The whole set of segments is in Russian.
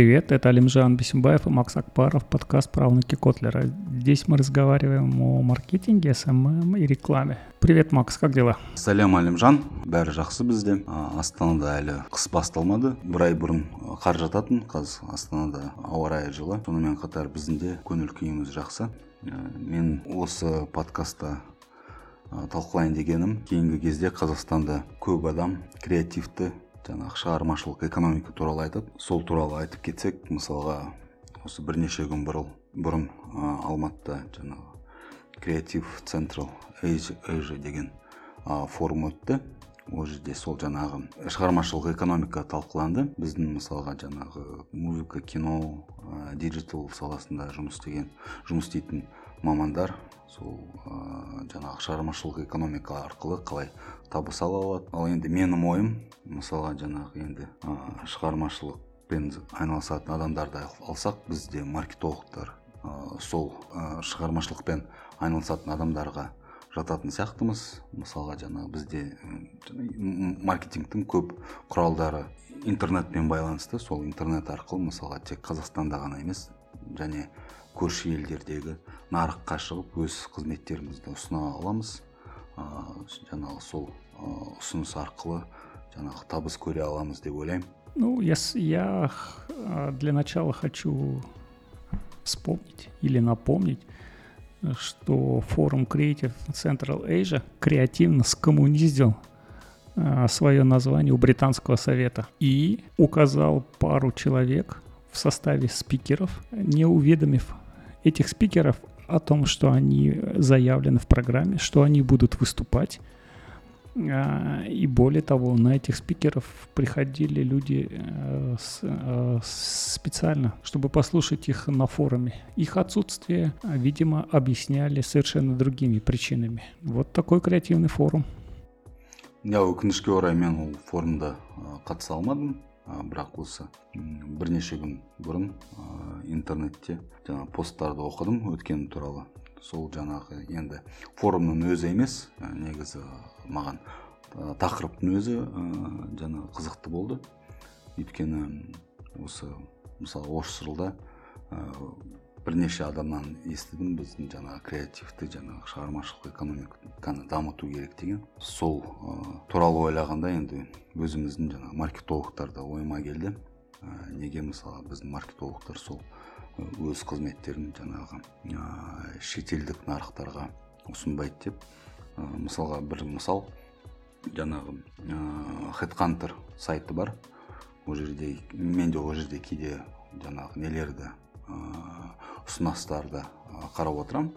Привет, это Алимжан Бесимбаев и Макс Акпаров, подкаст «Правнуки Котлера». Здесь мы разговариваем о маркетинге, СММ и рекламе. Привет, Макс, как дела? сәлем әлімжан бәрі жақсы бізде астанада әлі қыс басталмады бір ай бұрын қар жататын қазір астанада ауа райы жылы сонымен қатар біздің де көңіл күйіміз жақсы мен осы подкастта талқылайын дегенім кейінгі кезде қазақстанда көп адам креативті жаңағы шығармашылық экономика туралы айтады сол туралы айтып кетсек мысалға осы бірнеше күн бұрын а, алматыда жаңағы Creative Central Asia деген а, форум өтті. Ол жерде сол жаңағы шығармашылық экономика талқыланды. Біздің мысалға жаңағы музыка кино ә, digital саласында жұмыс істеген жұмыс істейтін мамандар сол ә, жаңағы шығармашылық экономика арқылы қалай табыс ала алады. Ал енді менің ойым мысалға жаңағы енді ә, шығармашылықпен айналысатын адамдарды алсақ бізде маркетологтар ә, сол ә, шығармашылықпен айналысатын адамдарға жататын сияқтымыз. Мысалға жаңағы бізде маркетингтің көп құралдары интернетпен байланысты. Сол интернет арқылы мысалға тек қазақстанда ғана емес және көрші елдердегі нарыққа шығып өз қызметтерімізді ұсына аламыз ә, жаңағы сол ә, ұсыныс арқылы жаңағы табыс көре аламыз деп ойлаймын Ну, я, с- я а, для начала хочу вспомнить или напомнить, что форум Creative Central Asia креативно скоммуниздил свое название у Британского совета и указал пару человек в составе спикеров, не уведомив этих спикеров о том, что они заявлены в программе, что они будут выступать. А, И более того, на этих спикеров приходили люди э, э, специально, чтобы послушать их на форуме. Их отсутствие, видимо, объясняли совершенно другими причинами. Вот такой креативный форум. иә өкінішке орай мен ол форумда қатыса ә, бірақ осы бірнеше күн бұрын интернетте жаңағы посттарды оқыдым өткені туралы. Сол жаңағы енді форумның өзі емес негізі маған тақырыптың өзі жаңағы қызықты болды. Өйткені осы мысалы осы жылда бірнеше адамнан естідім біздің жаңағы креативті жаңағы шығармашылық экономиканы дамыту керек деген. Сол ә, туралы ойлағанда енді өзіміздің жаңағы маркетологтар да ойыма келді. Ә, неге мысалы біздің маркетологтар сол өз қызметтерін жаңағы ә, шетелдік нарықтарға ұсынбайды деп. Ә, мысалға бір мысал жаңағы ә, headhunter сайты бар. Ол жерде мен де ол жерде кейде жаңағы нелерді ұсыныстарды қарап отырамын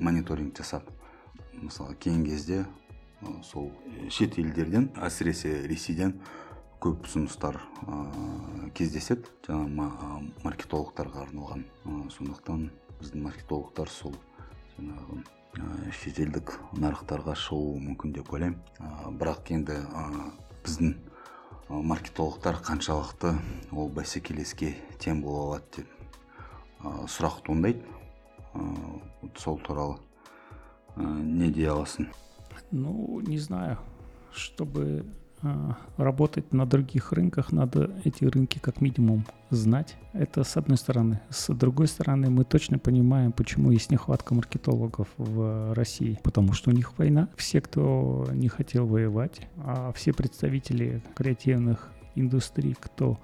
мониторинг жасап мысалы кейінгі кезде сол шет елдерден әсіресе ресейден көп ұсыныстар ә, кездеседі. Жаңағы ма- маркетологтарға арналған Ә, сондықтан біздің маркетологтар сол жаңағы ә, шетелдік нарықтарға шығуы мүмкін деп ойлаймын. Ә, бірақ енді ә, біздің маркетологтар қаншалықты ол бәсекелеске тең бола алады деп сұрақ туындайды. Сол туралы не дей аласың? Ну, не знаю, чтобы работать на других рынках, надо эти рынки как минимум знать. Это с одной стороны. С другой стороны, мы точно понимаем, почему есть нехватка маркетологов в России. Потому что у них война. Все, кто не хотел воевать, а все представители креативных индустрий, кто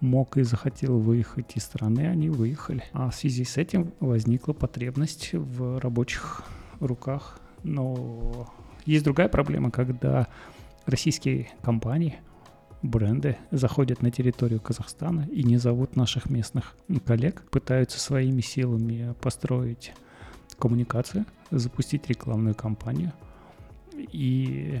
мог и захотел выехать из страны, они выехали. А в связи с этим возникла потребность в рабочих руках. Но есть другая проблема, когда российские компании, бренды заходят на территорию Казахстана и не зовут наших местных коллег, пытаются своими силами построить коммуникацию, запустить рекламную кампанию. И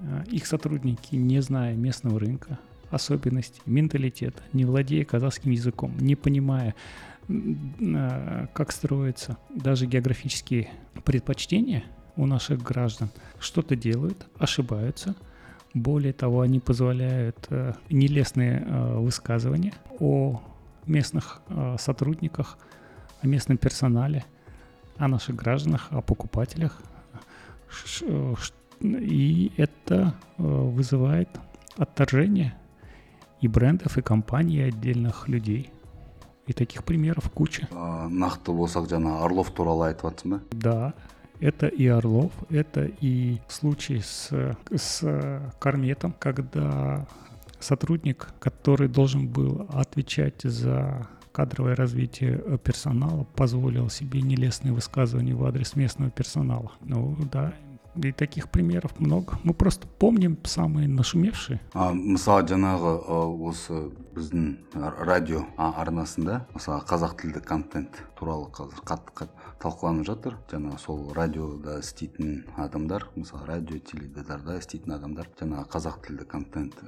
э, их сотрудники, не зная местного рынка, особенностей, менталитета, не владея казахским языком, не понимая, э, как строятся даже географические предпочтения у наших граждан, что-то делают, ошибаются. Более того, они позволяют э, нелестные э, высказывания о местных э, сотрудниках, о местном персонале, о наших гражданах, о покупателях. И это вызывает отторжение и брендов, и компаний, и отдельных людей. И таких примеров куча. А, нақты болсақ жаңа орлов туралы айтып жатрсың ба Да, это и Орлов, это и случай с, с Карметом, когда сотрудник, который должен был отвечать за кадровое развитие персонала, позволил себе нелестные высказывания в адрес местного персонала. Ну да, и таких примеров много мы просто помним самые нашумевшие а, мысалы жаңағы осы біздің радио арнасында мысалы қазақ тілді контент туралы қазір қатты қатты талқыланып жатыр. Жаңағы сол радиода істейтін адамдар мысалы радио теледидарда істейтін адамдар жаңағы қазақ тілді контент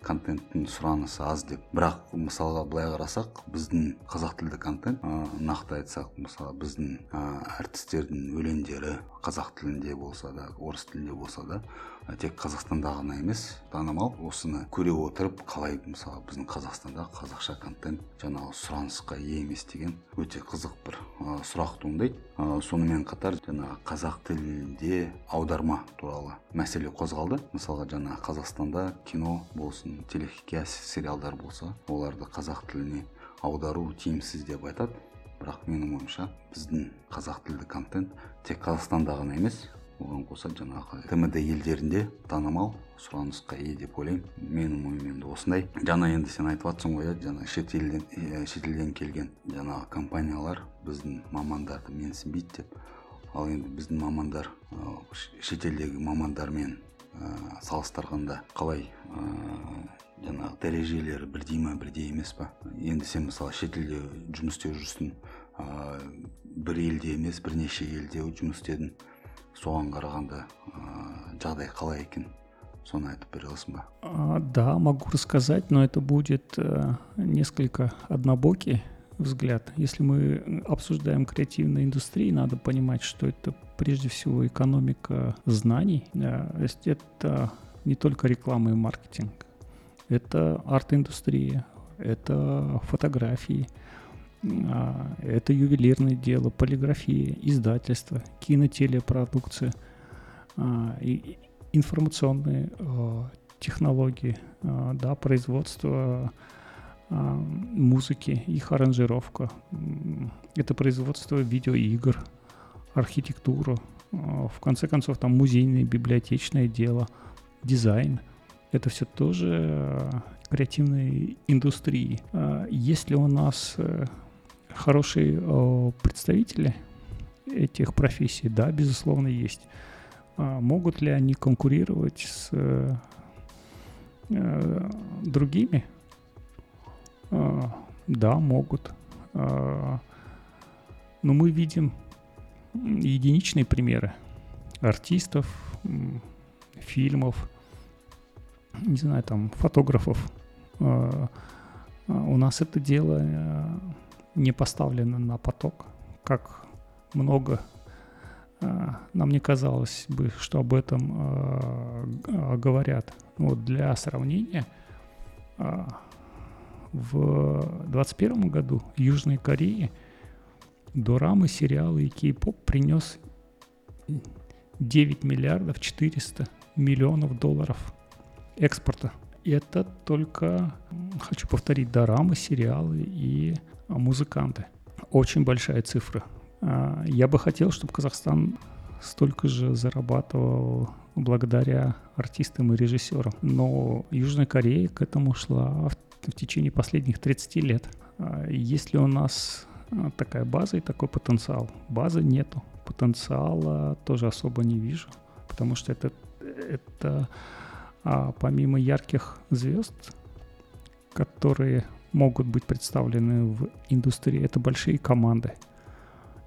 контенттің сұранысы аз деп. Бірақ мысалға былай қарасақ біздің қазақ тілді контент ә, нақты айтсақ мысалы біздің ә, әртістердің өлеңдері қазақ тілінде болса да орыс тілінде болса да тек қазақстанда ғана емес танымал осыны көре отырып қалай мысалы біздің қазақстанда қазақша контент жаңағы сұранысқа ие емес деген өте қызық бір ә, сұрақ туындайды. Ә, сонымен қатар жаңағы қазақ тілінде аударма туралы мәселе қозғалды. Мысалға жаңа қазақстанда кино болсын телехикая сериалдар болса оларды қазақ тіліне аудару тиімсіз деп айтады. Бірақ менің ойымша біздің қазақ тілді контент тек қазақстанда ғана емес оған қоса жаңағы тмд елдерінде танымал сұранысқа ие деп ойлаймын. Менің ойым енді осындай. Жаңа енді сен айтып жатрсың ғой иә жаңа шетелден шетелден келген жаңағы компаниялар біздің мамандарды менсінбейді деп. Ал енді біздің мамандар шетелдегі мамандармен ә, салыстырғанда қалай ә, жаңағы дәрежелері бірдей ма бірдей емес па енді сен мысалы шетелде жұмыс істеп жүрсің ә, бір елде емес бірнеше елде жұмыс істедің. Соған қарағанда жағдай қалай екен соны айтып бере аласың ба да могу рассказать но это будет э, несколько однобокий взгляд. Если мы обсуждаем креативные индустрии, надо понимать, что это прежде всего экономика знаний. Э, это не только реклама и маркетинг. Это арт-индустрия, это фотографии, а, это ювелирное дело, полиграфия, издательство, кинотелепродукция, а, информационные а, технологии, да, производство музыки, их аранжировка, это производство видеоигр, архитектура, в конце концов там музейное, библиотечное дело, дизайн. Это все тоже креативной индустрии. Если у нас э, хорошие э, представители этих профессий, да, безусловно, есть. А могут ли они конкурировать с э, э другими? Э, да, могут. Э, но мы видим единичные примеры артистов, фильмов, не знаю, там, фотографов. Э, у нас это дело э, не поставлено на поток, как много а, нам не казалось бы, что об этом э, говорят. Ну, вот для сравнения, э, в 2021 году Южной Корее дорамы, сериалы и кей-поп принес 9 миллиардов 400 миллионов долларов экспорта. И это только, хочу повторить, дорамы, сериалы и музыканты. Очень большая цифра. А, я бы хотел, чтобы Казахстан столько же зарабатывал благодаря артистам и режиссерам. Но Южная Корея к этому шла в, течение последних 30 лет. А, есть ли у нас такая база и такой потенциал? Базы нету. Потенциала тоже особо не вижу, потому что это, это а помимо ярких звезд, которые могут быть представлены в индустрии. Это большие команды,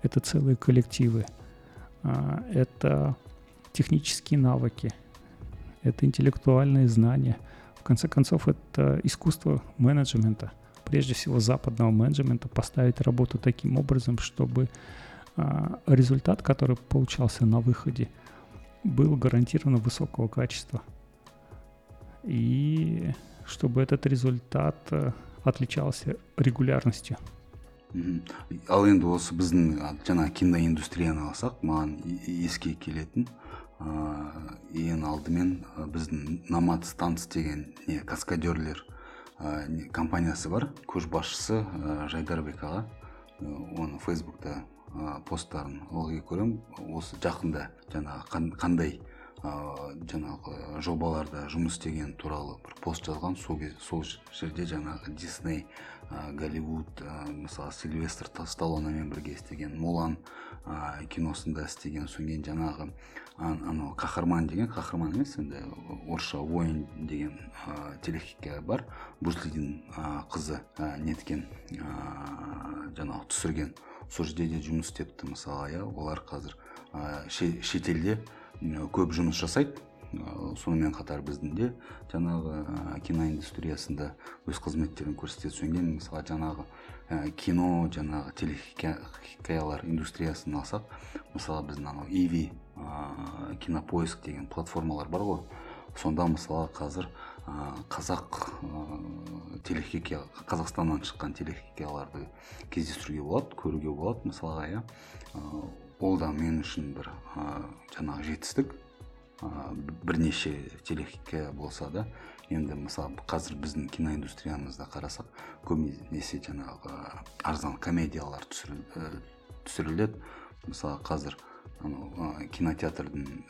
это целые коллективы, а, это технические навыки, это интеллектуальные знания. В конце концов, это искусство менеджмента, прежде всего западного менеджмента, поставить работу таким образом, чтобы а, результат, который получался на выходе, был гарантированно высокого качества. И чтобы этот результат э, отличался регулярностью. Ал енді осы біздің жаңағы киноиндустрияны алсақ маған еске келетін ең алдымен біздің номад станц деген не каскадерлер компаниясы бар. Көшбасшысы жайдарбек аға. Оның фейсбукта посттарын ылғи көремін. Осы жақында жаңағы қандай жаңағы жобаларда жұмыс істеген туралы бір пост жазған. Сол, сол жерде жаңағы дисней голливуд мысалы сильвестр сталлоneмен бірге істеген мулан киносында істеген содан кейін жаңағы анау қаһарман деген қаһарман емес енді орысша воин деген телехикая бар. Бруслидің қызы неткен жаңағы түсірген. Сол жерде де жұмыс істепті мысалы иә олар қазір шетелде көп жұмыс жасайды. Сонымен қатар біздің де жаңағы киноиндустриясында өз қызметтерін көрсетеді содан кейін мысалы жаңағы кино жаңағы телехикаялар индустриясын алсақ мысалы біздің анау иви кинопоиск деген платформалар бар ғой. Сонда мысалы қазір қазақ телехикая қазақстаннан шыққан телехикаяларды кездестіруге болады көруге болады мысалға иә. Ол да мен үшін бір жаңағы жетістік. Бірнеше телехикая болса да енді мысалы қазір біздің киноиндустриямызда қарасақ көбінесе жаңағы арзан комедиялар түсіріледі. Мысалы қазір анау кинотеатрдың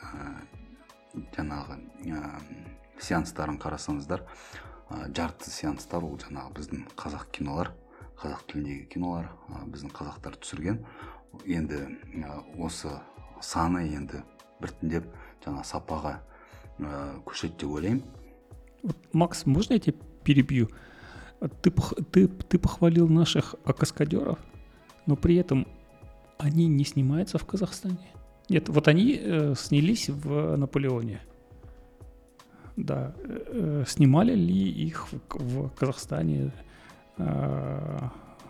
жаңағы сеанстарын қарасаңыздар жарты сеанстар ол жаңағы біздің қазақ кинолар қазақ тіліндегі кинолар біздің қазақтар түсірген. енді осы саны енді біртіндеп жаңа сапаға көшеді деп ойлаймын макс можно я тебя перебью ты, ты, ты похвалил наших каскадеров но при этом они не снимаются в Казахстане нет, вот они э, снялись в Наполеоне. Да, э, снимали ли их в, в Казахстане э,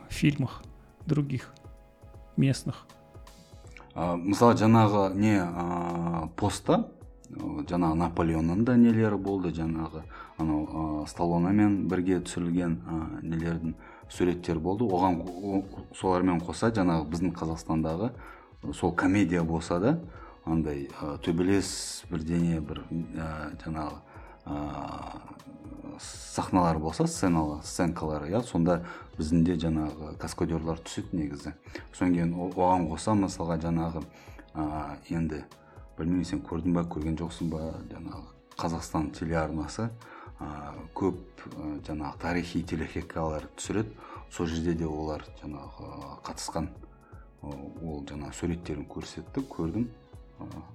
фильмах других Местных? ә, мысалы жаңағы не ә, постта жаңағы наполеонның да нелері болды жаңағы анау ә, сталлонамен бірге түсірілген ә, нелердің суреттері болды оған солармен қоса жаңағы біздің қазақстандағы сол комедия болса да андай ә, төбелес бірдеңе бір ә, жаңағы сахналар болса сценалы сценкалары иә. Сонда біздің де жаңағы каскадерлар түседі негізі. Содан кейін оған қоса мысалға жаңағы ә, енді білмеймін сен көрдің ба көрген жоқсың ба жаңағы қазақстан телеарнасы ә, көп ә, жаңағы тарихи телехикаялар түсіреді. Сол жерде де олар жаңағы қатысқан ол жаңа суреттерін көрсетті көрдім.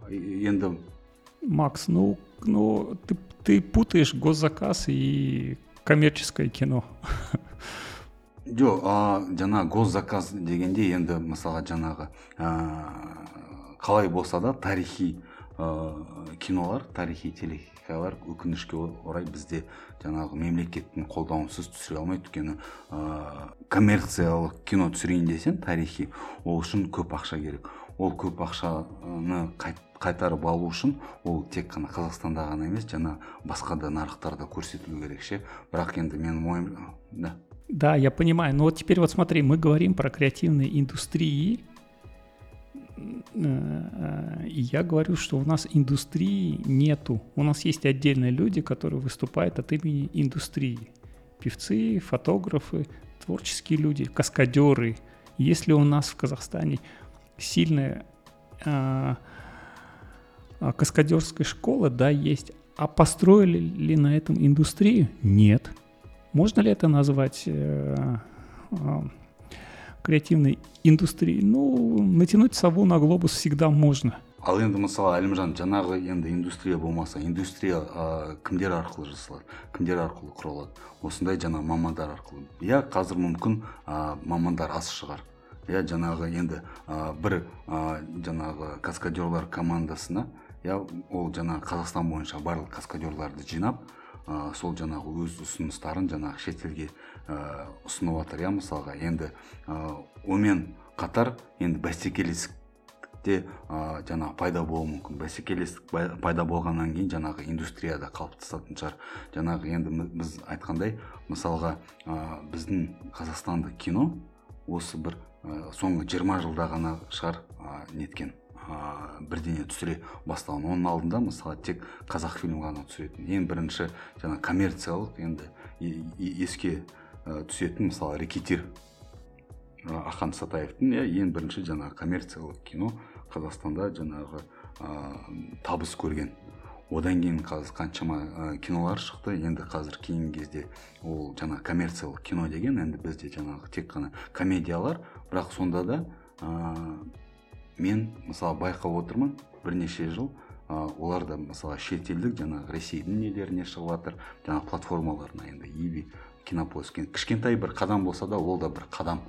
Енді макс ну ну ты, ты путаешь госзаказ и коммерческое кино. Жоқ а, жаңа госзаказ дегенде енді мысалға жаңағы қалай болса да тарихи кинолар тарихи телехикаялар өкінішке орай бізде жаңағы мемлекеттің қолдауынсыз түсіре алмайды өйткені ә, коммерциялық кино түсірейін десең тарихи ол үшін көп ақша керек. Ол көп ақшаны қайтарып алу үшін ол тек қана қазақстанда ғана емес жаңа басқа да нарықтарда көрсетілу керек ше бірақ енді менің ойым да да я понимаю но вот теперь вот смотри мы говорим про креативные индустрии Э, и я говорю, что у нас индустрии нету. У нас есть отдельные люди, которые выступают от имени индустрии. Певцы, фотографы, творческие люди, каскадеры. Если у нас в Казахстане сильная а, а, каскадерская школа, да, есть. А построили ли на этом индустрию? Нет. Можно ли это назвать э, э, креативной индустрии ну натянуть сову на глобус всегда можно ал енді мысалы әлімжан жаңағы енді индустрия болмаса индустрия ә, кімдер арқылы жасалады кімдер арқылы құралады осындай жаңа мамандар арқылы иә қазір мүмкін ә, мамандар аз шығар иә жаңағы енді ә, бір ә, жаңағы каскадерлар командасына иә ол жаңағы қазақстан бойынша барлық каскадерларды жинап ә, сол жаңағы өз ұсыныстарын жаңағы шетелге ә, ұсынып жатыр иә мысалға енді ә, онымен қатар енді бәсекелестікте ә, жаңағы пайда болуы мүмкін. Бәсекелестік пайда болғаннан кейін жаңағы индустрияда қалыптасатын шығар. Жаңағы енді біз айтқандай мысалға ә, біздің қазақстандық кино осы бір ә, соңғы жиырма жылда ғана шығар ә, неткен. Ә, бірдеңе түсіре бастаған оның алдында мысалы тек қазақ фильм ғана түсіретін ең бірінші жаңа коммерциялық енді еске түсетін мысалы рекетир ахан сатаевтың иә ең бірінші жаңағы коммерциялық кино қазақстанда жаңағы ә, табыс көрген. Одан кейін қазір қаншама ә, кинолар шықты. Енді қазір кейінгі кезде ол жаңа коммерциялық кино деген енді бізде жаңағы тек қана комедиялар. Бірақ сонда да мен мысалы байқап отырмын бірнеше жыл ә, олар да мысалы шетелдік жаңағы ресейдің нелеріне шығып жатыр жаңағы платформаларына енді иви кинопоиск кішкентай бір қадам болса да ол да бір қадам.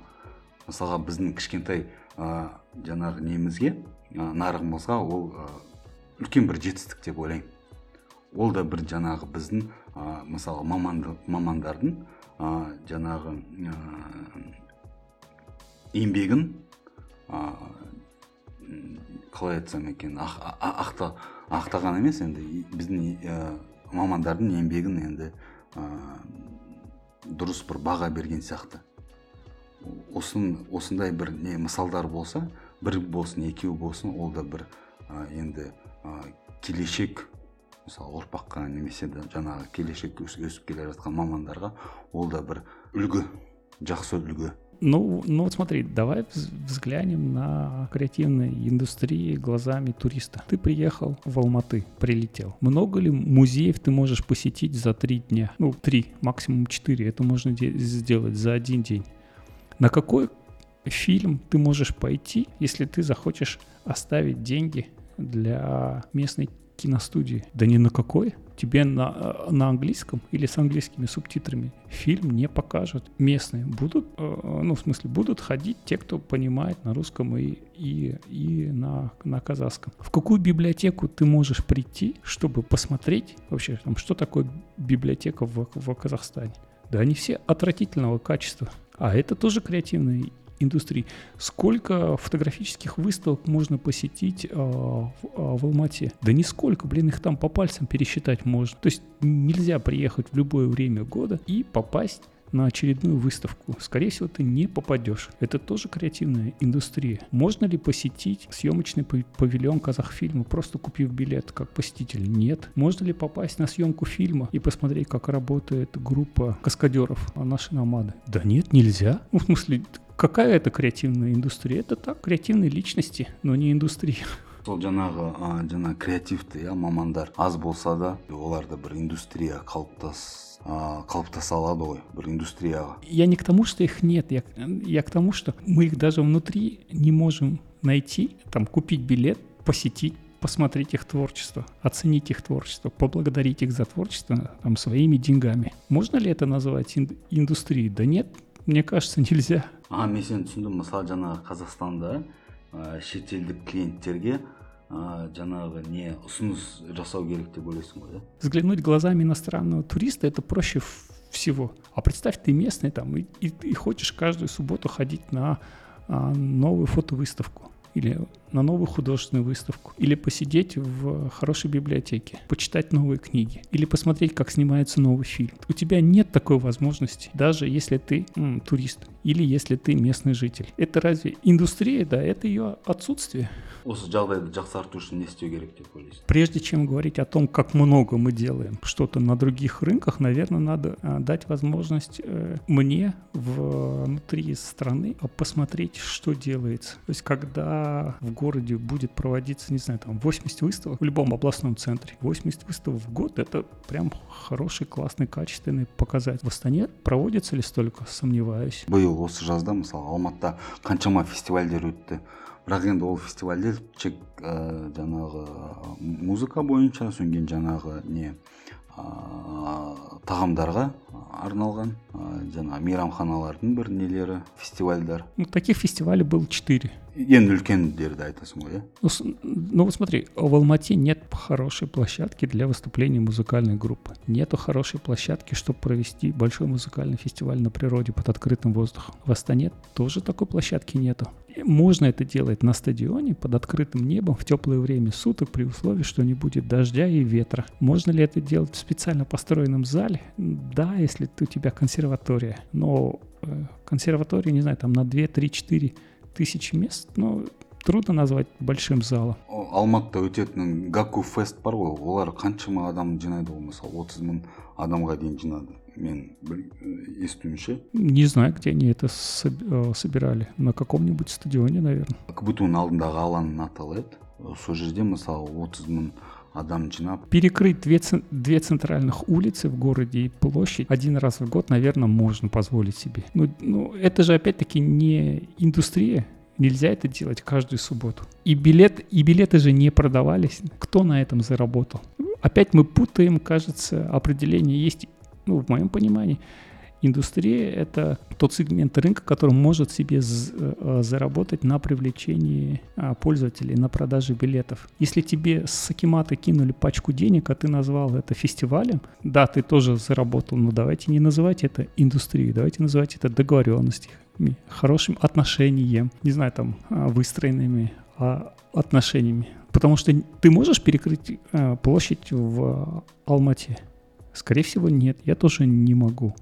Мысалға біздің кішкентай ә, жаңағы немізге ә, нарығымызға ол үлкен бір жетістік деп ойлаймын. Ол да бір жаңағы біздің ә, мысалы маманды, мамандардың ә, жаңағы ә, еңбегін ә, қалай айтсам екен ақта, ақтаған емес енді біздің ә, мамандардың еңбегін енді ә, дұрыс бір баға берген сияқты. Осын, осындай бір не мысалдар болса бір болсын екеу болсын ол да бір ә, енді ә, келешек мысалы ұрпаққа немесе де жаңағы келешек өсіп келе жатқан мамандарға ол да бір үлгі жақсы үлгі. Ну, ну вот смотри, давай взглянем на креативные индустрии глазами туриста. Ты приехал в Алматы, прилетел. Много ли музеев ты можешь посетить за три дня? Ну, три, максимум четыре. Это можно сделать за один день. На какой фильм ты можешь пойти, если ты захочешь оставить деньги для местной киностудии? Да ни на какой. Тебе на, на английском или с английскими субтитрами фильм не покажут. Местные будут, э, ну, в смысле, будут ходить те, кто понимает на русском и, и, и на, на казахском. В какую библиотеку ты можешь прийти, чтобы посмотреть вообще, там, что такое библиотека в, в Казахстане? Да они все отвратительного качества. А это тоже креативная индустрии. Сколько фотографических выставок можно посетить э, в, э, в Алмате? Да нисколько, блин, их там по пальцам пересчитать можно. То есть нельзя приехать в любое время года и попасть на очередную выставку. Скорее всего, ты не попадешь. Это тоже креативная индустрия. Можно ли посетить съемочный павильон Казахфильма, просто купив билет как посетитель? Нет. Можно ли попасть на съемку фильма и посмотреть, как работает группа каскадеров нашей намады? Да нет, нельзя. Ну, в смысле, какая это креативная индустрия? Это так, креативные личности, но не индустрия. сол жаңағы ә, жаңағы креативті иә мамандар аз болса да оларда бір индустрия қалыптас а, қалыптаса алады ғой бір индустрияға я не к тому что их нет я, я к тому что мы их даже внутри не можем найти там купить билет посетить посмотреть их творчество, оценить их творчество, поблагодарить их за творчество там, своими деньгами. Можно ли это назвать ин- индустрией? Да нет, мне кажется, нельзя. а мен сені түсіндім мысалы жаңағы қазақстанда ә, шетелдік клиенттерге а, жаңағы не ұсыныс жасау керек деп ойлайсың ғой да взглянуть глазами иностранного туриста это проще всего а представь ты местный там и, и, и хочешь каждую субботу ходить на а, новую фотовыставку или на новую художественную выставку, или посидеть в хорошей библиотеке, почитать новые книги, или посмотреть, как снимается новый фильм. У тебя нет такой возможности, даже если ты м, турист или если ты местный житель. Это разве индустрия, да, это ее отсутствие. Прежде чем говорить о том, как много мы делаем что-то на других рынках, наверное, надо а, дать возможность э, мне внутри страны посмотреть, что делается. То есть, когда в городе будет проводиться, не знаю, там 80 выставок в любом областном центре. 80 выставок в год — это прям хороший, классный, качественный показатель. В Астане проводится ли столько, сомневаюсь. биыл осы жазда мысалы алматыда қаншама фестивальдер өтті бірақ енді ол фестивальдер тек ә, жаңағы музыка бойынша содан кейін жаңағы не ә, тағамдарға арналған ә, жаңағы мейрамханалардың бір нелері фестивальдар ну, таких фестивалей было четыре енді үлкендерді айтасың ғой иә ну, ну вот смотри в алмате нет хорошей площадки для выступления музыкальной группы нету хорошей площадки чтобы провести большой музыкальный фестиваль на природе под открытым воздухом в астане тоже такой площадки нету можно это делать на стадионе под открытым небом в теплое время суток при условии, что не будет дождя и ветра. Можно ли это делать в специально построенном зале? Да, если у тебя консерватория. Но э, консерватория, не знаю, там на 2, 3, 4 тысячи мест, но трудно назвать большим залом алматыда өтетін гаку фест бар ғой олар қаншама адам жинайды ғой мысалы отыз мың адамға дейін жинады мен естуімше не знаю где они это э, собирали на каком-нибудь стадионе наверное кбту алдындағы алаң аталады сол жерде мысалы отыз мың адам перекрыть две, две центральных улицы в городе и площадь один раз в год наверное можно позволить себе ну, ну это же опять-таки не индустрия Нельзя это делать каждую субботу. И, билет, и билеты же не продавались. Кто на этом заработал? Опять мы путаем, кажется, определение есть, ну, в моем понимании, Индустрия — это тот сегмент рынка, который может себе э, заработать на привлечении а, пользователей, на продаже билетов. Если тебе с Акимата кинули пачку денег, а ты назвал это фестивалем, да, ты тоже заработал, но давайте не называть это индустрией, давайте называть это договоренностью, хорошим отношением, не знаю, там, а, выстроенными а, отношениями. Потому что ты можешь перекрыть а, площадь в Алмате? Скорее всего, нет. Я тоже не могу.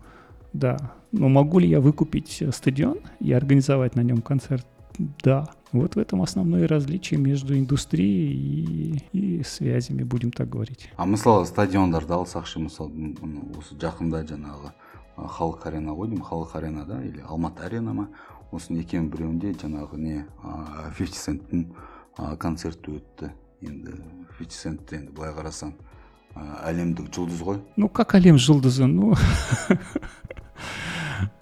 Да. Но могу ли я выкупить стадион и организовать на нем концерт? Да. Вот в этом основное различие между индустрией и, и связями, будем так говорить. А мысалы стадиондарды алсақ ше мысалы осы жақында жаңағы халық арена ғой деймін халық аренада или алматы арена ма осының екеуінің біреуінде жаңағы не фифти центтің концерті өтті енді фифти цент енді былай қарасаң әлемдік жұлдыз ғой ну как әлем жұлдызы ну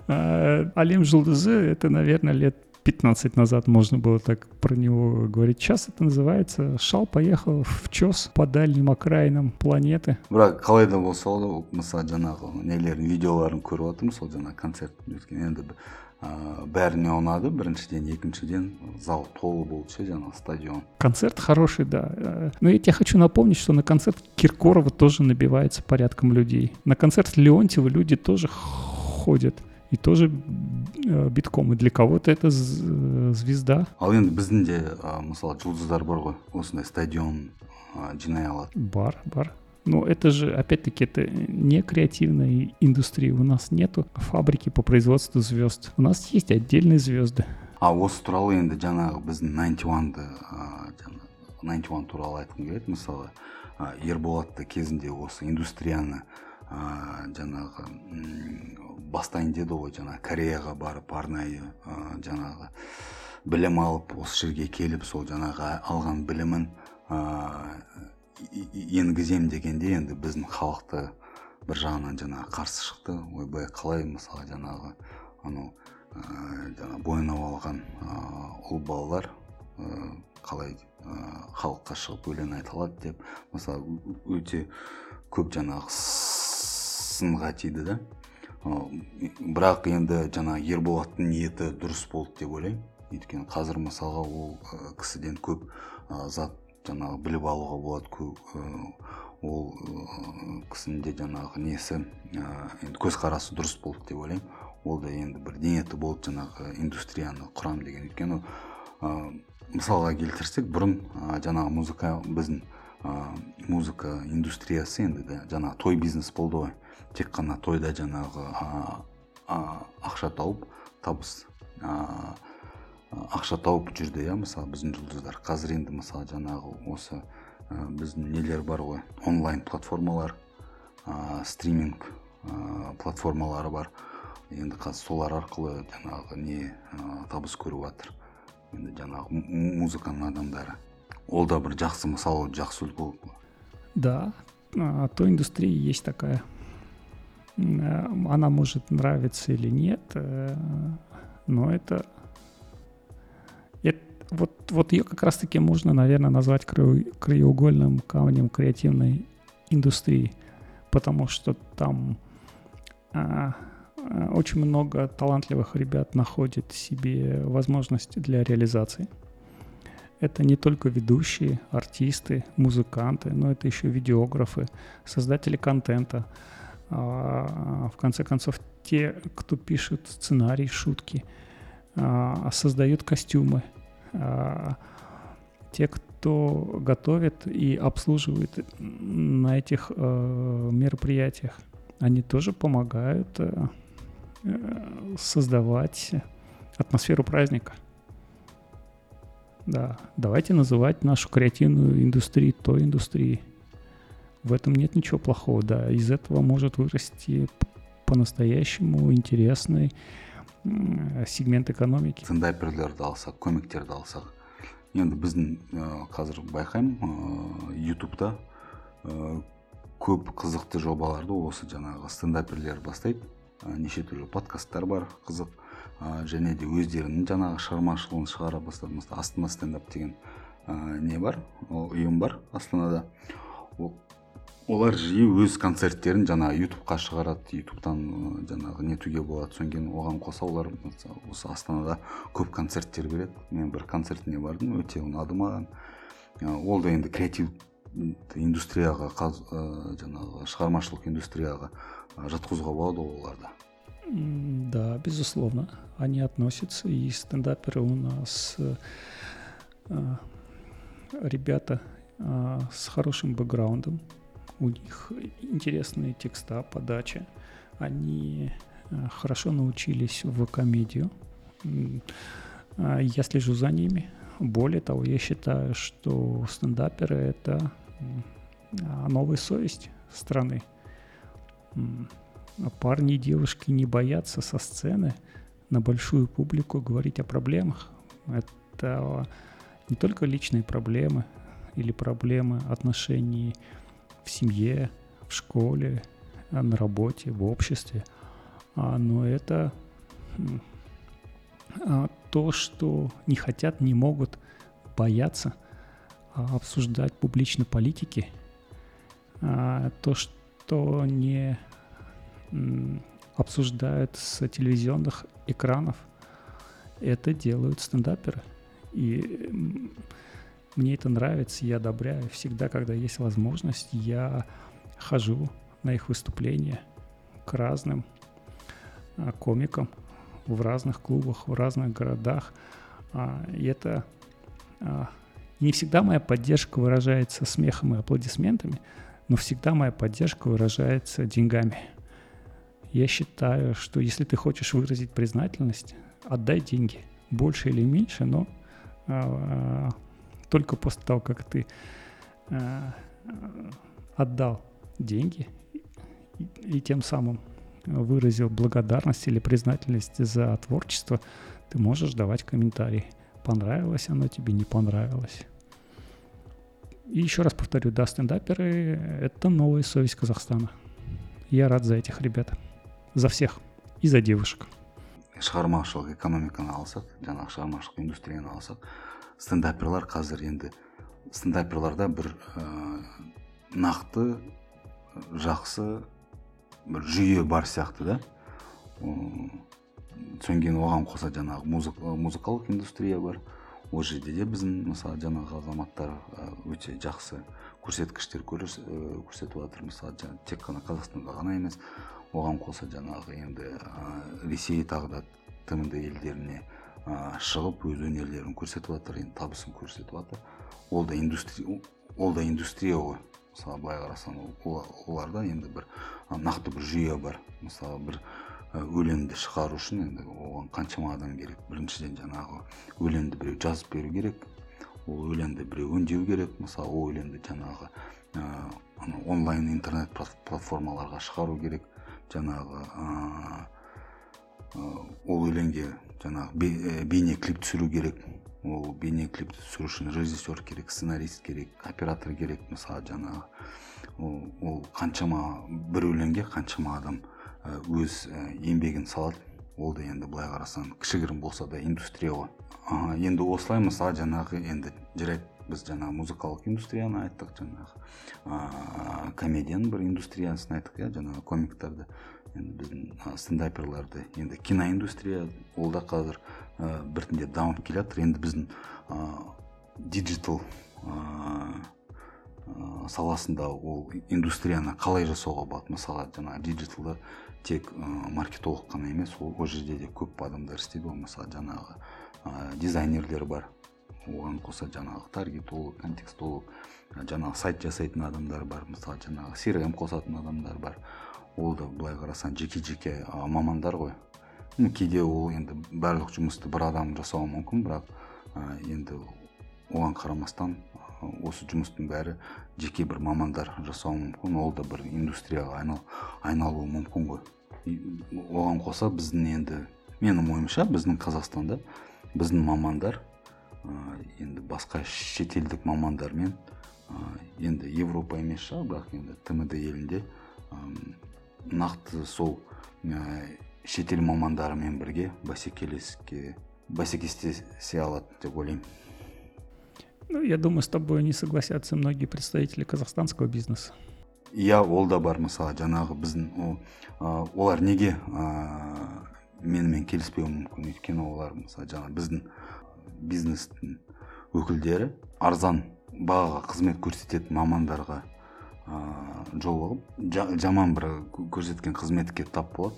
әлем жұлдызы это наверное лет 15 назад можно было так про него говорить. Сейчас это называется «Шал поехал в чес по дальним окраинам планеты». бірақ қалай да болса да мысалы жаңағы нелердің видеоларын көріп жатырмын сол жаңағы концерт өткен енді бәріне ұнады біріншіден екіншіден зал толы болды ше жаңағы стадион концерт хороший да э, но я тебе хочу напомнить что на концерт киркорова тоже набивается порядком людей на концерт леонтьева люди тоже ходят и тоже э, битком и для кого-то это звезда ал енді біздің де мысалы жұлдыздар бар ғой осындай стадион жинай алады бар бар но это же, опять-таки, это не креативная индустрия. У нас нету фабрики по производству звезд. У нас есть отдельные звезды. А осы туралы енді жаңағы біздің 91-ды ninety one туралы айтқым келеді мысалы ерболат кезінде осы индустрияны ә, жаңағы бастайын деді ғой жаңағы кореяға барып арнайы ә, жаңағы білім алып осы жерге келіп сол жаңағы алған білімін ә, енгізем дегенде енді біздің халықты бір жағынан жаңағы қарсы шықты. Ойбай қалай мысалы жаңағы анау ә, жаңағы боянап алған ә, ұл балалар ә, қалай халыққа шығып өлең айта алады деп. Мысалы өте көп жаңағы сынға тиді да. Бірақ енді жаңа ерболаттың ниеті дұрыс болды деп ойлаймын. Өйткені қазір мысалға ол кісіден көп зат жаңағы біліп алуға болады көп, ол кісінің де жаңағы несі енді көзқарасы дұрыс болды деп ойлаймын. Ол да енді бір ниеті болды жаңағы индустрияны құрам деген. Өйткені мысалға келтірсек бұрын жаңағы музыка біздің музыка индустриясы енді жаңағы той бизнес болды ғой. Тек қана тойда жаңағы ақша тауып табыс ақша тауып жүрді иә мысалы біздің жұлдыздар. Қазір енді мысалы жаңағы осы ә, біздің нелер бар ғой онлайн платформалар ә, стриминг ә, платформалары бар. Енді қазір солар арқылы жаңағы не ә, табыс көріп жатыр енді жаңағы музыканың адамдары. Ол да бір жақсы мысалы жақсы үлгі да то индустрия есть такая. Она может нравиться или нет, э, но это, это вот, вот ее как раз-таки можно, наверное, назвать краеугольным камнем креативной индустрии, потому что там а, а, очень много талантливых ребят находит себе возможности для реализации. Это не только ведущие, артисты, музыканты, но это еще видеографы, создатели контента, в конце концов, те, кто пишет сценарий, шутки, а, создают костюмы, а, те, кто готовит и обслуживает на этих мероприятиях, они тоже помогают э, создавать атмосферу праздника. Да, давайте называть нашу креативную индустрию той индустрией. В этом нет ничего плохого, да. Из этого может вырасти по-настоящему интересный сегмент экономики. Стендаперлерді алсақ комиктерді алсақ енді біздің ә, қазір байқаймын ә, ютубта. Ә, көп қызықты жобаларды осы жаңағы стендаперлер бастайды. Неше түрлі подкасттар бар қызық. Және де өздерінің жаңағы шығармашылығын шығара бастады мысалы астана стендап деген не бар? Ұйым бар астанада. Олар жиі өз концерттерін жаңағы ютубқа шығарады. Ютубтан жаңағы нетуге болады. Содан кейін оған қоса олар осы астанада көп концерттер береді. Мен бір концертіне бардым өте ұнады маған. Ол да енді креатив индустрияға қаз, жаңағы шығармашылық индустрияға жатқызуға болады ғой оларды да безусловно. Они относятся и стендаперы у нас ребята с хорошим бэкграундом. У них интересные текста, подача. Они э, хорошо научились в комедию. А, я слежу за ними. Более того, я считаю, что стендаперы — это а, новая совесть страны. Парни и девушки не боятся со сцены на большую публику говорить о проблемах. Это не только личные проблемы или проблемы отношений в семье, в школе, а, на работе, в обществе. А, но это а, то, что не хотят, не могут, бояться обсуждать публично политики, то, что не обсуждают с телевизионных экранов, это делают стендаперы. И мне это нравится, я одобряю. Всегда, когда есть возможность, я хожу на их выступления к разным а, комикам в разных клубах, в разных городах. А, и это а, не всегда моя поддержка выражается смехом и аплодисментами, но всегда моя поддержка выражается деньгами. Я считаю, что если ты хочешь выразить признательность, отдай деньги. Больше или меньше, но только после того, как ты э, отдал деньги и, и тем самым выразил благодарность или признательность за творчество, ты можешь давать комментарии. Понравилось оно тебе, не понравилось. И еще раз повторю, да, стендаперы — это новая совесть Казахстана. Я рад за этих ребят. За всех. И за девушек. шығармашылық экономиканы алсақ жаңағы шығармашылық индустрияны алсақ стендаперлар қазір енді стендаперларда бір ә, нақты жақсы бір жүйе бар сияқты да. Содан кейін оған қоса жаңағы музык, музыкалық индустрия бар. Ол жерде де біздің мысалы жаңағы азаматтар өте жақсы көрсеткіштер көрсетіп жатыр. Мысалы тек қана қазақстанда ғана емес оған қоса жаңағы енді ресей тағы да тмд елдеріне шығып өз өнерлерін көрсетіп жатыр енді табысын көрсетіп жатыр ол да индустрия ол да индустрия ғой. Мысалы былай қарасаң оларда енді бір нақты бір жүйе бар. Мысалы бір өлеңді шығару үшін енді оған қаншама адам керек. Біріншіден жаңағы өлеңді біреу жазып беру керек. Ол өлеңді біреу өңдеу керек. Мысалы ол өлеңді жаңағы ә, онлайн интернет платформаларға шығару керек. Жаңағы ол өлеңге жаңағы бейне клип түсіру керек. Ол бейне клипті түсіру үшін режиссер керек сценарист керек оператор керек. Мысалы жаңағы ол, ол қаншама бір өлеңге қаншама адам өз еңбегін салады. Ол да енді былай қарасаң кішігірім болса да индустрия ғой енді осылай мысалы жаңағы енді жарайды біз жаңағы музыкалық индустрияны айттық жаңағы ә, комедияның бір индустриясын айттық иә жаңағы комиктерді енді біздің стендаперларды енді киноиндустрия ол да қазір ә, біртіндеп дамып келе жатыр енді біздің ә, digital саласында ол индустрияны қалай жасауға болады? Мысалы жаңағы digital да тек ә, маркетолог қана емес ол, ол жерде де көп адамдар істейді ғой мысалы жаңағы ә, дизайнерлер бар. Оған қоса жаңағы таргетолог контекстолог жаңағы сайт жасайтын адамдар бар. Мысалы жаңағы crm қосатын адамдар бар. Ол да былай қарасаң жеке жеке мамандар ғой. Ну кейде ол енді барлық жұмысты бір адам жасауы мүмкін бірақ ә, енді оған қарамастан осы жұмыстың бәрі жеке бір мамандар жасауы мүмкін ол да бір индустрияға айнал, айналуы мүмкін ғой. Оған қоса біздің енді менің ойымша біздің қазақстанда біздің мамандар енді басқа шетелдік мамандармен енді европа емес шығар бірақ енді тмд елінде нақты сол шетел мамандарымен бірге бәсекелеске бәсекелестесе алады деп ойлаймын. Ну я думаю с тобой не согласятся многие представители казахстанского бизнеса. Иә ол да бар мысалы жаңағы біздің олар неге менімен келіспеуі мүмкін? Өйткені олар мысалы жаңағы біздің бизнестің өкілдері арзан бағаға қызмет көрсететін мамандарға ыыы жолығып жаман бір көрсеткен қызметке тап болады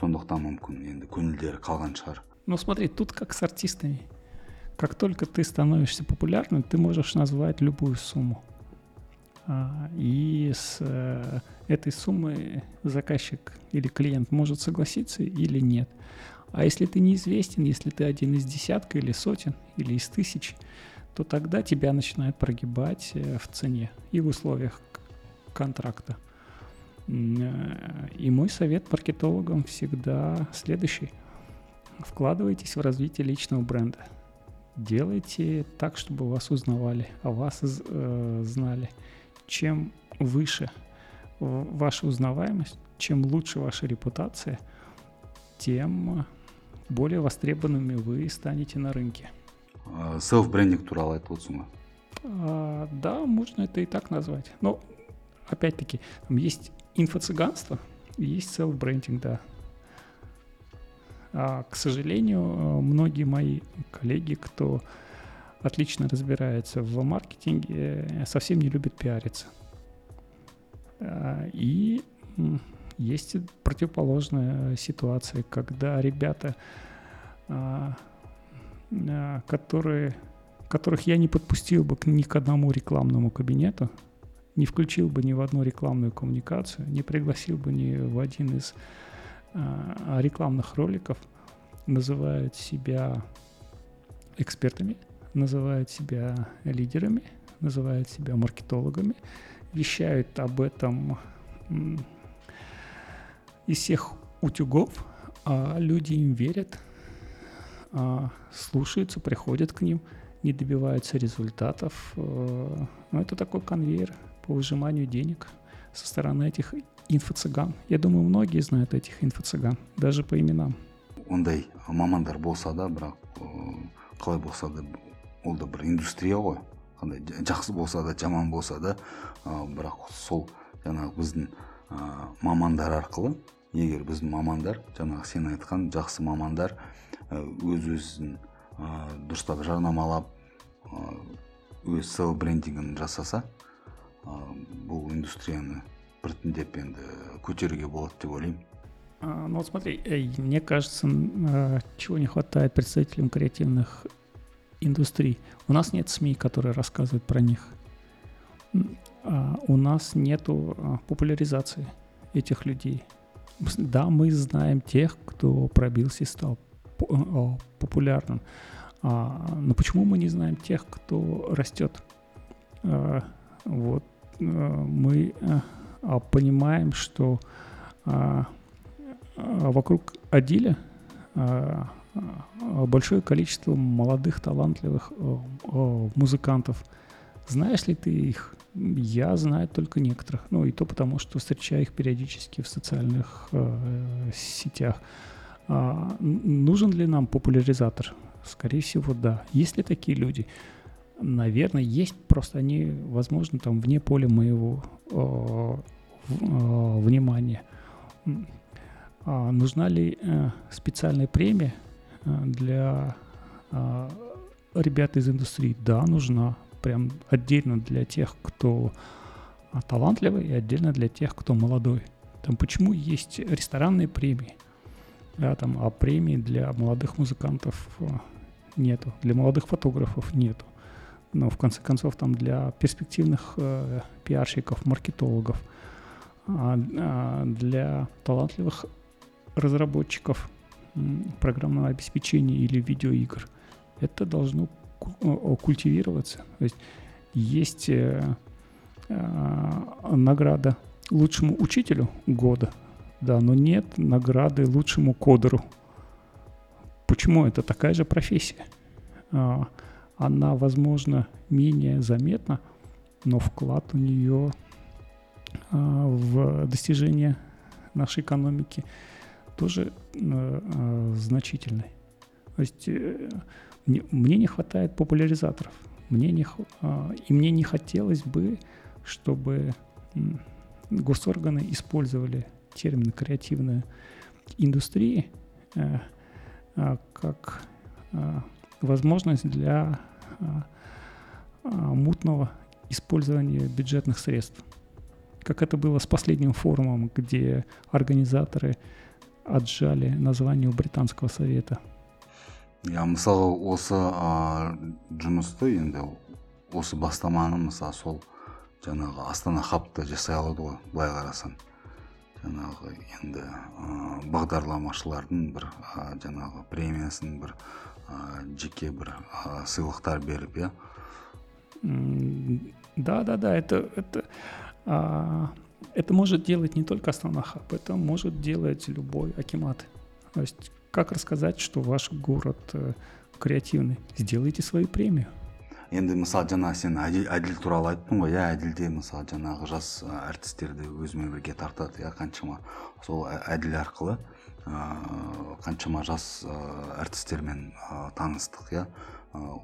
сондықтан мүмкін енді көңілдері қалған шығар ну смотри тут как с артистами как только ты становишься популярным ты можешь назвать любую сумму и с э, этой суммы заказчик или клиент может согласиться или нет. А если ты неизвестен, если ты один из десятка или сотен, или из тысяч, то тогда тебя начинают прогибать э, в цене и в условиях контракта. Э, и мой совет маркетологам всегда следующий. Вкладывайтесь в развитие личного бренда. Делайте так, чтобы вас узнавали, о вас э, знали. Чем выше ваша узнаваемость, чем лучше ваша репутация, тем более востребованными вы станете на рынке. Селф-брендинг туралы айтып отырсың а, Да, можно это и так назвать. Но, опять-таки, там есть инфо-цыганство, есть селф-брендинг, да. А, к сожалению, многие мои коллеги, кто отлично разбирается в маркетинге, совсем не любят пиариться. А, и есть противоположная ситуация, когда ребята, а, а, которые, которых я не подпустил бы ни к одному рекламному кабинету, не включил бы ни в одну рекламную коммуникацию, не пригласил бы ни в один из рекламных роликов, называют себя экспертами, называют себя лидерами, называют себя маркетологами, вещают об этом из всех утюгов, а люди им верят, а, слушаются, приходят к ним, не добиваются результатов. Э, ну, это такой конвейер по выжиманию денег со стороны этих инфо-цыган. Я думаю, многие знают этих инфо-цыган, даже по именам. ондай мамандар болса да бірақ қалай болса да ол да бір индустрия ғой қандай жақсы болса да жаман болса да бірақ сол жаңағы біздің мамандар арқылы егер біздің мамандар жаңағы сен айтқан жақсы мамандар өз өзін дұрыстап жарнамалап өз сел брендингін жасаса бұл индустрияны біртіндеп енді көтеруге болады деп ойлаймын ну вот смотри, мне кажется, чего не хватает представителям креативных индустрий. У нас нет СМИ, которые рассказывают про них. У нас нету популяризации этих людей. Да, мы знаем тех, кто пробился и стал популярным. А, но почему мы не знаем тех, кто растет? А, вот мы а, понимаем, что вокруг Адиля большое количество молодых, талантливых музыкантов. Знаешь ли ты их? Я знаю только некоторых. Ну и то потому, что встречаю их периодически в социальных э, сетях. А, нужен ли нам популяризатор? Скорее всего, да. Есть ли такие люди? Наверное, есть. Просто они, возможно, там вне поля моего э, э, внимания. А нужна ли э, специальная премия для ребят из индустрии? Да, нужна прям отдельно для тех, кто а, талантливый, и отдельно для тех, кто молодой. Там почему есть ресторанные премии, да, там, а премии для молодых музыкантов нету, для молодых фотографов нету. Но в конце концов там для перспективных э, пиарщиков, маркетологов, а, а для талантливых разработчиков программного обеспечения или видеоигр это должно культивироваться. То есть есть награда лучшему учителю года, да, но нет награды лучшему кодеру. Почему это такая же профессия? Она, возможно, менее заметна, но вклад у нее в достижение нашей экономики тоже значительный. То есть э, мне, не хватает популяризаторов. Мне не, и мне не хотелось бы, чтобы госорганы использовали термин креативная индустрия э, э, как э, возможность для мутного использования бюджетных средств. Как это было с последним форумом, где организаторы отжали название у британского совета. Я мысалы осы жұмысты енді осы бастаманы мысалы сол жаңағы астана хабты жасай алады ғой былай қарасаң жаңағы енді ә, бағдарламашылардың бір ә, жаңағы премиясын бір ә, жеке бір ә, сыйлықтар беріп иә да да да это это а, это может делать не только Астана Хаб, это может делать любой Акимат. То есть как рассказать, что ваш город э, креативный? Сделайте свою премию. енді мысалы жаңа сен әділ, әділ туралы айттың ғой иә әділде мысалы жаңағы жас әртістерді өзімен бірге тартады иә қаншама сол әділ арқылы ә, қаншама жас ә, әртістермен ә, таныстық иә.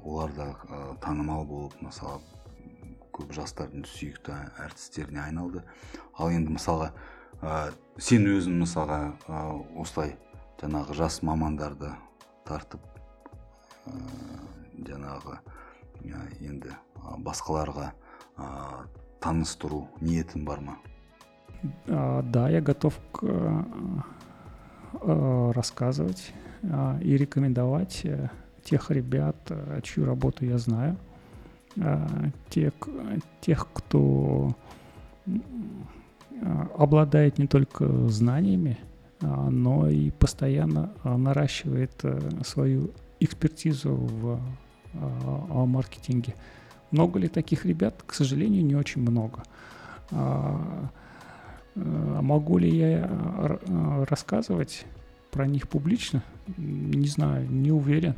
Олар да ә, танымал болып мысалы көп жастардың сүйікті әртістеріне айналды. Ал енді мысалға ә, сен өзің мысалға ә, осылай жаңағы жас мамандарды тартып ә, жаңағы енді басқаларға таныстыру ниетің бар ма? Да я готов рассказывать и рекомендовать э, тех ребят, э, чью работу я знаю, тех, тех, кто обладает не только знаниями, но и постоянно наращивает э, свою экспертизу в маркетинге. Много ли таких ребят? К сожалению, не очень много. А, а могу ли я а, рассказывать про них публично? Не знаю, не уверен.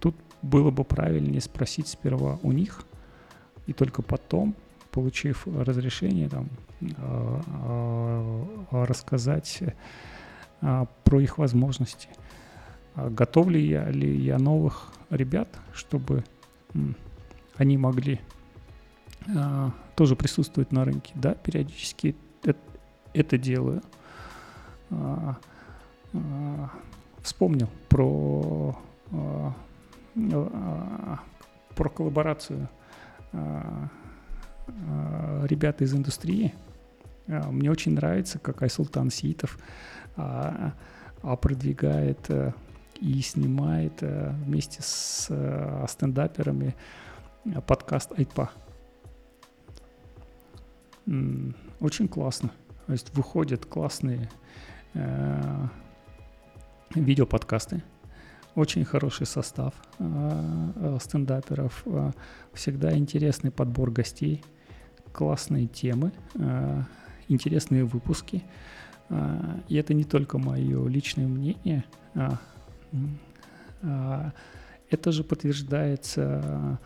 Тут было бы правильнее спросить сперва у них, и только потом, получив разрешение, там, рассказать про их возможности – а готовлю я ли я новых ребят, чтобы они могли а, тоже присутствовать на рынке. Да, периодически это, это делаю. А, а, вспомнил про, а, а, про коллаборацию а, а, ребят из индустрии. А, мне очень нравится, как Айсултан Ситов а, а продвигает а, и снимает э, вместе с э, стендаперами э, подкаст Айтпа. Очень классно. То есть выходят классные э, видеоподкасты. Очень хороший состав э, стендаперов. Э, всегда интересный подбор гостей. Классные темы. Э, интересные выпуски. Э, и это не только мое личное мнение. А а, это же подтверждается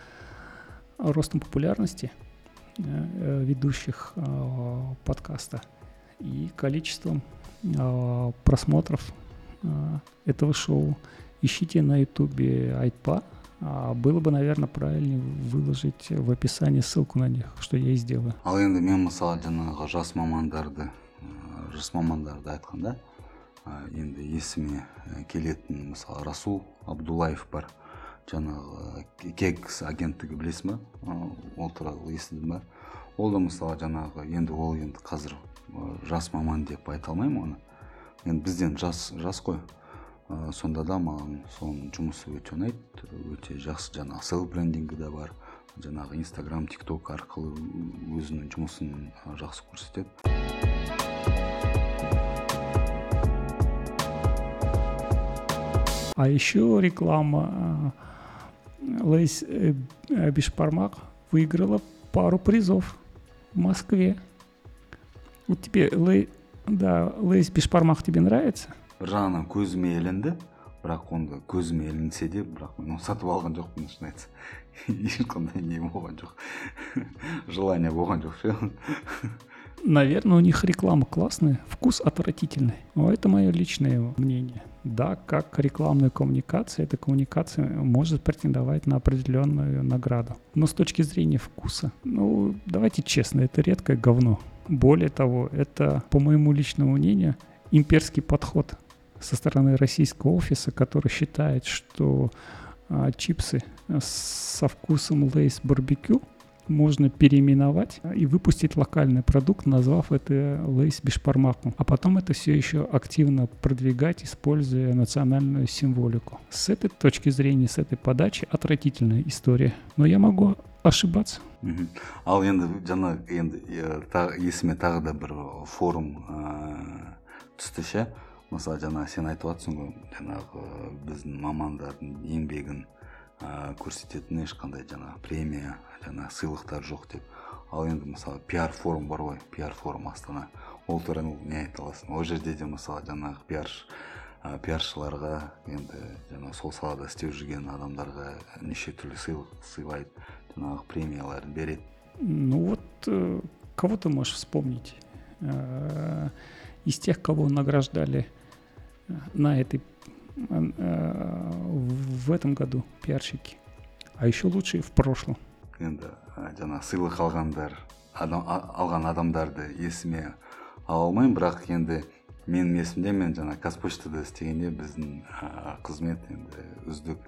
ростом популярности э, ведущих а, подкаста и количеством а, просмотров этого шоу. Ищите на ютубе Айтпа. Было бы, наверное, правильнее выложить в описании ссылку на них, что я и сделаю. ал енді мен мысалы жаңағы жас мамандарды жас мамандарды айтқанда енді есіме келетін мысалы расул абдуллаев бар жаңағы кекс агенттігі білесің ба ол туралы естідің ба? Ол да мысалы жаңағы енді ол енді қазір жас маман деп айта алмаймын оны. Енді бізден жас жас қой. Ә, сонда да маған соның жұмысы өте ұнайды өте жақсы. Жаңағы сел брендингі де бар. Жаңағы инстаграм тик ток арқылы өзінің жұмысын жақсы көрсетеді. А еще реклама Лейс э, Бишпармак выиграла пару призов в Москве. Вот тебе Лей, да, Лейс Бишпармак тебе нравится? бір жағынан көзіме ілінді бірақ онда көзіме ілінсе де бірақ мен оны сатып алған жоқпын шын айтса ешқандай не болған жоқ желание болған жоқ ше Наверное, у них реклама классная, вкус отвратительный. Но это мое личное мнение. Да, как рекламная коммуникация, эта коммуникация может претендовать на определенную награду. Но с точки зрения вкуса, ну, давайте честно, это редкое говно. Более того, это, по моему личному мнению, имперский подход со стороны российского офиса, который считает, что а, чипсы со вкусом Lay's барбекю можно переименовать и выпустить локальный продукт, назвав это лейс бешпармаком. А потом это все еще активно продвигать, используя национальную символику. С этой точки зрения, с этой подачи отвратительная история. Но я могу ошибаться. мхм ал енді жаңа енді есіме тағы да бір форум түсті ше мысалы жаңа сен айтып жатрсың ғой жаңағы біздің мамандардың еңбегін ә, көрсететін ешқандай жаңа премия жаңа сыйлықтар жоқ деп ал енді мысалы пиар форум бар ғой пиар форум астана ол туралы не айта аласың ол жерде де мысалы жаңағы пиар ә, пиаршыларға енді жаңа сол салада істеп жүрген адамдарға неше түрлі сыйлық сыйлайды жаңағы премияларын береді ну вот э, кого ты можешь вспомнить э, из тех, кого награждали на этой э, в этом году пиарщики а еще лучше в прошлом енді жаңағы сыйлық алғандар адам, алған адамдарды есіме ала алмаймын бірақ енді менің есімде мен жаңа қазпоштада істегенде біздің ә, қызмет енді үздік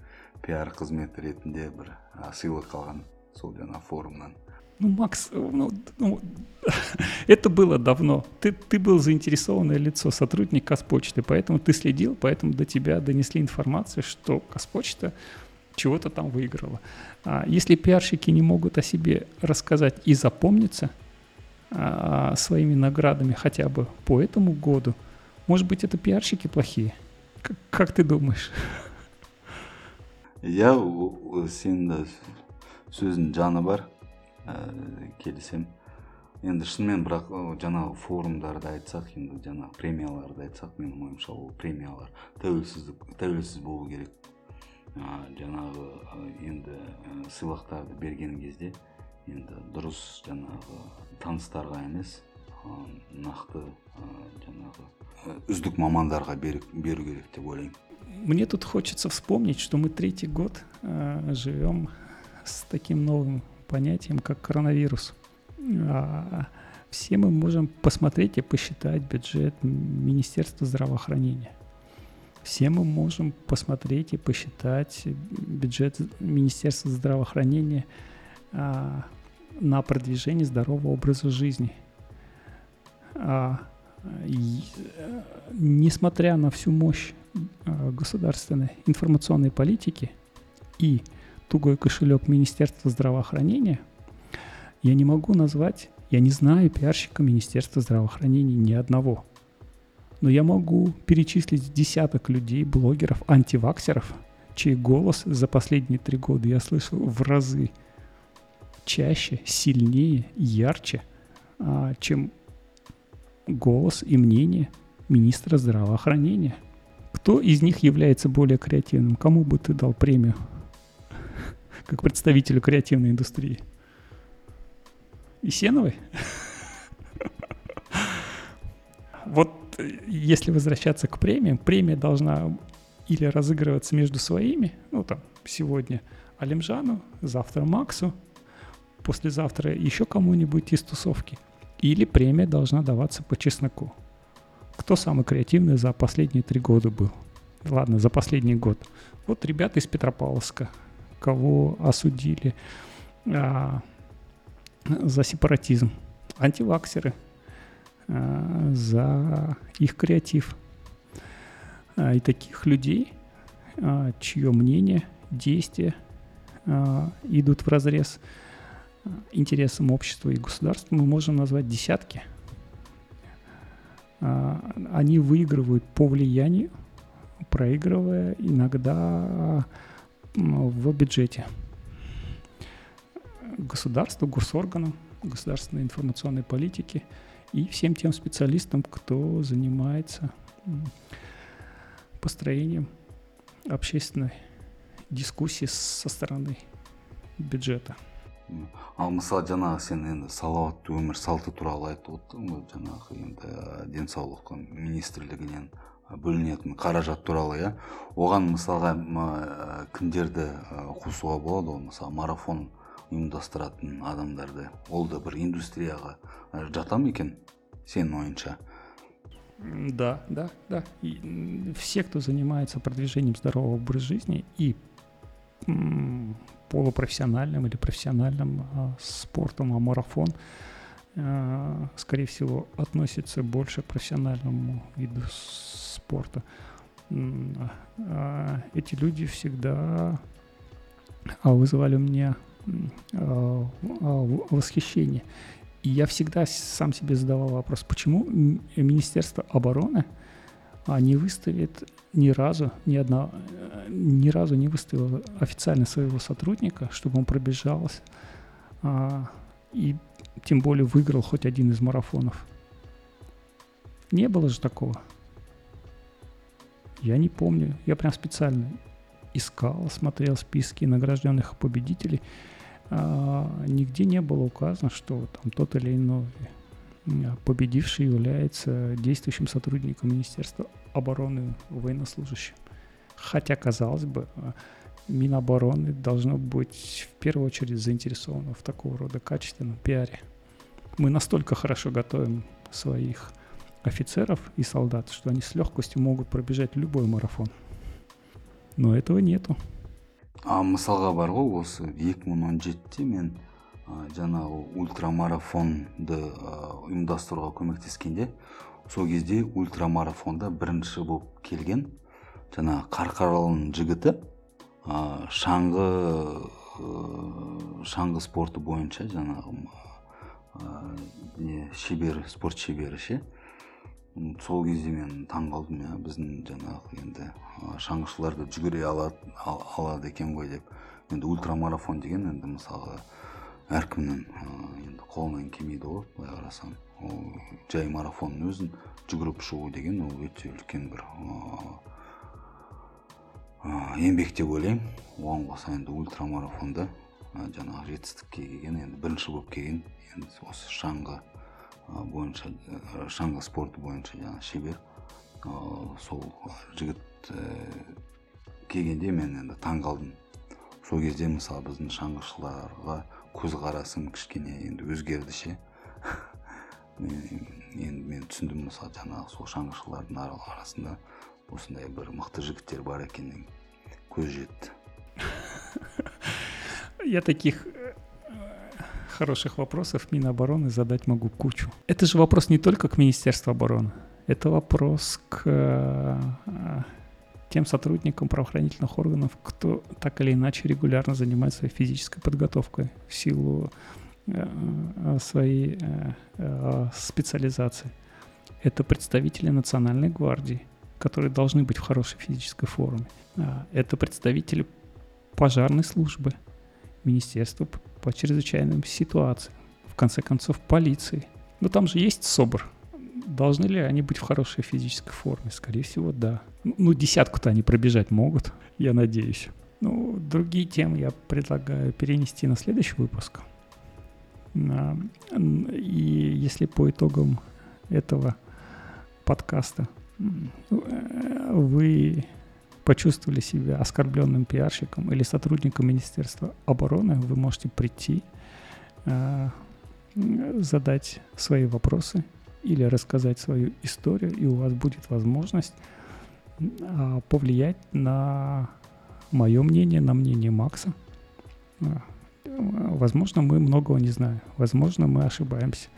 пиар қызмет ретінде бір ә, сыйлық алған сол жаңа форумнан ну, Макс, ну, ну, это было давно. Ты, ты был заинтересованное лицо, сотрудник Казпочты, поэтому ты следил, поэтому до тебя донесли информацию, что Казпочта чего-то там выиграла. А если пиарщики не могут о себе рассказать и запомниться а, своими наградами хотя бы по этому году, может быть, это пиарщики плохие? Как, как ты думаешь? Я сен сөздің жаны бар ә, келісемін енді шынымен бірақ жаңағы форумдарды айтсақ енді жаңағы премияларды айтсақ менің ойымша ол премиялар тәуелсіздік тәуелсіз болу керек ә, жаңағы енді сыйлықтарды берген кезде енді дұрыс жаңағы таныстарға емес нақты жаңағы үздік мамандарға беру, беру керек деп ойлаймын мне тут хочется вспомнить, что мы третий год э, живем с таким новым понятием, как коронавирус. А, все мы можем посмотреть и посчитать бюджет Министерства здравоохранения. Все мы можем посмотреть и посчитать бюджет Министерства здравоохранения а, на продвижение здорового образа жизни. А, и, несмотря на всю мощь а, государственной информационной политики и тугой кошелек Министерства здравоохранения, я не могу назвать, я не знаю пиарщика Министерства здравоохранения ни одного. Но я могу перечислить десяток людей, блогеров, антиваксеров, чей голос за последние три года я слышал в разы чаще, сильнее, ярче, а, чем голос и мнение министра здравоохранения. Кто из них является более креативным? Кому бы ты дал премию? как представителю креативной индустрии. Есеновой? Вот если возвращаться к премиям, премия должна или разыгрываться между своими, ну там сегодня Алимжану, завтра Максу, послезавтра еще кому-нибудь из тусовки. Или премия должна даваться по чесноку. Кто самый креативный за последние три года был? Ладно, за последний год. Вот ребята из Петропавловска, кого осудили а, за сепаратизм, антиваксеры за их креатив. А, и таких людей, а, чье мнение, действия а, идут в разрез интересам общества и государства, мы можем назвать десятки. Они выигрывают по влиянию, проигрывая иногда в бюджете государству, госорганам, государственной информационной политики и всем тем специалистам, кто занимается построением общественной дискуссии со стороны бюджета. ал мысалы жаңағы сен енді салауатты өмір салты туралы айтып отырдың ғой жаңағы енді денсаулық министрлігінен бөлінетін қаражат туралы иә оған мысалға кімдерді қосуға болады ғой мысалы марафон ұйымдастыратын адамдарды. Ол да бір индустрияға жата ма екен сенің ойыңша да да да. И все кто занимается продвижением здорового образа жизни и полупрофессиональным или профессиональным а, спортом, а марафон, а, скорее всего, относится больше к профессиональному виду спорта. А, эти люди всегда вызывали у меня восхищение. И я всегда сам себе задавал вопрос, почему Министерство обороны не выставит ни разу, ни одна, ни разу не выставила официально своего сотрудника, чтобы он пробежался а, и тем более выиграл хоть один из марафонов. Не было же такого. Я не помню. Я прям специально искал, смотрел списки награжденных победителей. А, нигде не было указано, что там тот или иной победивший является действующим сотрудником Министерства обороны военнослужащим. Хотя, казалось бы, э, Минобороны должно быть в первую очередь заинтересовано в такого рода качественном пиаре. Мы настолько хорошо готовим своих офицеров и солдат, что они с легкостью могут пробежать любой марафон. Но этого нету. а мысалға бар ғой осы 2017-те мен жаңағы ультрамарафонды ұйымдастыруға көмектескенде сол кезде ультрамарафонда бірінші болып келген жаңағы қарқаралының жігіті шаңғы шаңғы спорты бойынша жаңағы не шебер спорт шебері ше сол кезде мен таң қалдым иә біздің жаңағы енді шаңғышылар да жүгіре алады, алады екен ғой деп. Енді ультрамарафон деген енді мысалға әркімнің енді қолынан келмейді ғой былай қарасаң. Ол жай марафонның өзін жүгіріп шығу деген ол өте үлкен бір еңбек деп ойлаймын. Оған қоса енді ультрамарафонда жаңағы жетістікке келген енді бірінші болып келген енді осы шаңғы бойынша шаңғы спорты бойынша жаңағы шебер сол жігіт келгенде мен енді таң қалдым сол кезде мысалы біздің шаңғышыларға көзқарасым кішкене енді өзгерді ше。енді мен түсіндім мысалы жаңағы сол шаңғышылардың арасында осындай бір мықты жігіттер бар екенін көз жетті. Я таких хороших вопросов Минобороны задать могу кучу. Это же вопрос не только к Министерству обороны, это вопрос к э, тем сотрудникам правоохранительных органов, кто так или иначе регулярно занимается физической подготовкой в силу э, э, своей специализации. Это представители Национальной гвардии, которые должны быть в хорошей физической форме. А, это представители пожарной службы, Министерства по чрезвычайным ситуациям, в конце концов полиции. Но там же есть СОБР, Должны ли они быть в хорошей физической форме? Скорее всего, да. Ну, десятку-то они пробежать могут, я надеюсь. Ну, другие темы я предлагаю перенести на следующий выпуск. И если по итогам этого подкаста вы почувствовали себя оскорбленным пиарщиком или сотрудником Министерства обороны, вы можете прийти, а, задать свои вопросы или рассказать свою историю, и у вас будет возможность а, повлиять на мое мнение, на мнение Макса. А, возможно, мы многого не знаем, возможно, мы ошибаемся.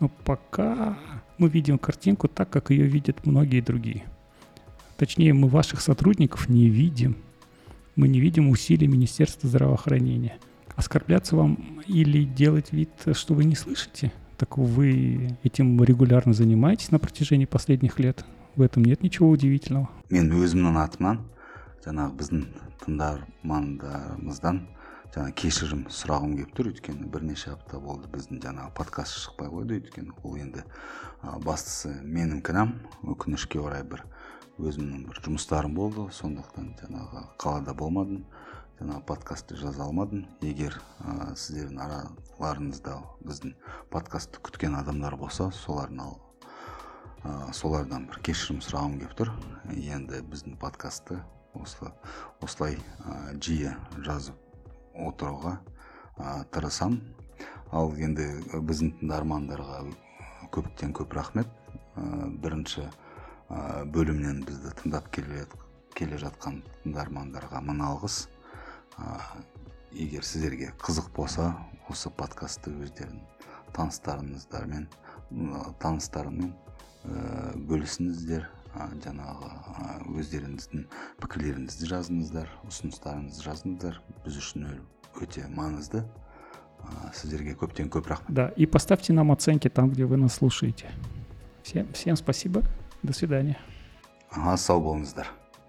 Но пока мы видим картинку так, как ее видят многие другие. Точнее, мы ваших сотрудников не видим. Мы не видим усилий Министерства здравоохранения. Оскорбляться вам или делать вид, что вы не слышите – так вы этим регулярно занимаетесь на протяжении последних лет? В этом нет ничего удивительного. мен өзімнің атымнан жаңағы біздің тыңдармандарымыздан жаңа кешірім сұрағым келіп тұр өйткені бірнеше апта болды біздің жаңағы подкаст шықпай қойды өйткені ол енді ә, бастысы менің кінәм өкінішке орай бір өзімнің бір жұмыстарым болды. Сондықтан жаңағы қалада болмадым жаңағы подкастты жаза алмадым. Егер ә, сіздердің араларыңызда біздің подкастты күткен адамдар болса солардың ә, солардан бір кешірім сұрағым келіп тұр. Енді біздің подкастты осы осылай ә, жиі жазып отыруға ә, тырысамын ал енді біздің тыңдармандарға көптен көп рахмет. Ә, бірінші бөлімнен бізді тыңдап келе, жатқан тыңдармандарға мың алғыс. Ә, егер сіздерге қызық болса осы подкастты өздерің таныстарыңыздармен таныстарыңмен ә, бөлісіңіздер. Ә, жаңағы ә, өздеріңіздің пікірлеріңізді жазыңыздар ұсыныстарыңызды жазыңыздар. Біз үшін өте маңызды. Ә, сіздерге көптен көп рахмет. Да и поставьте нам оценки там где вы нас слушаете. Всем всем спасибо. До свидания. Ага сау болыңыздар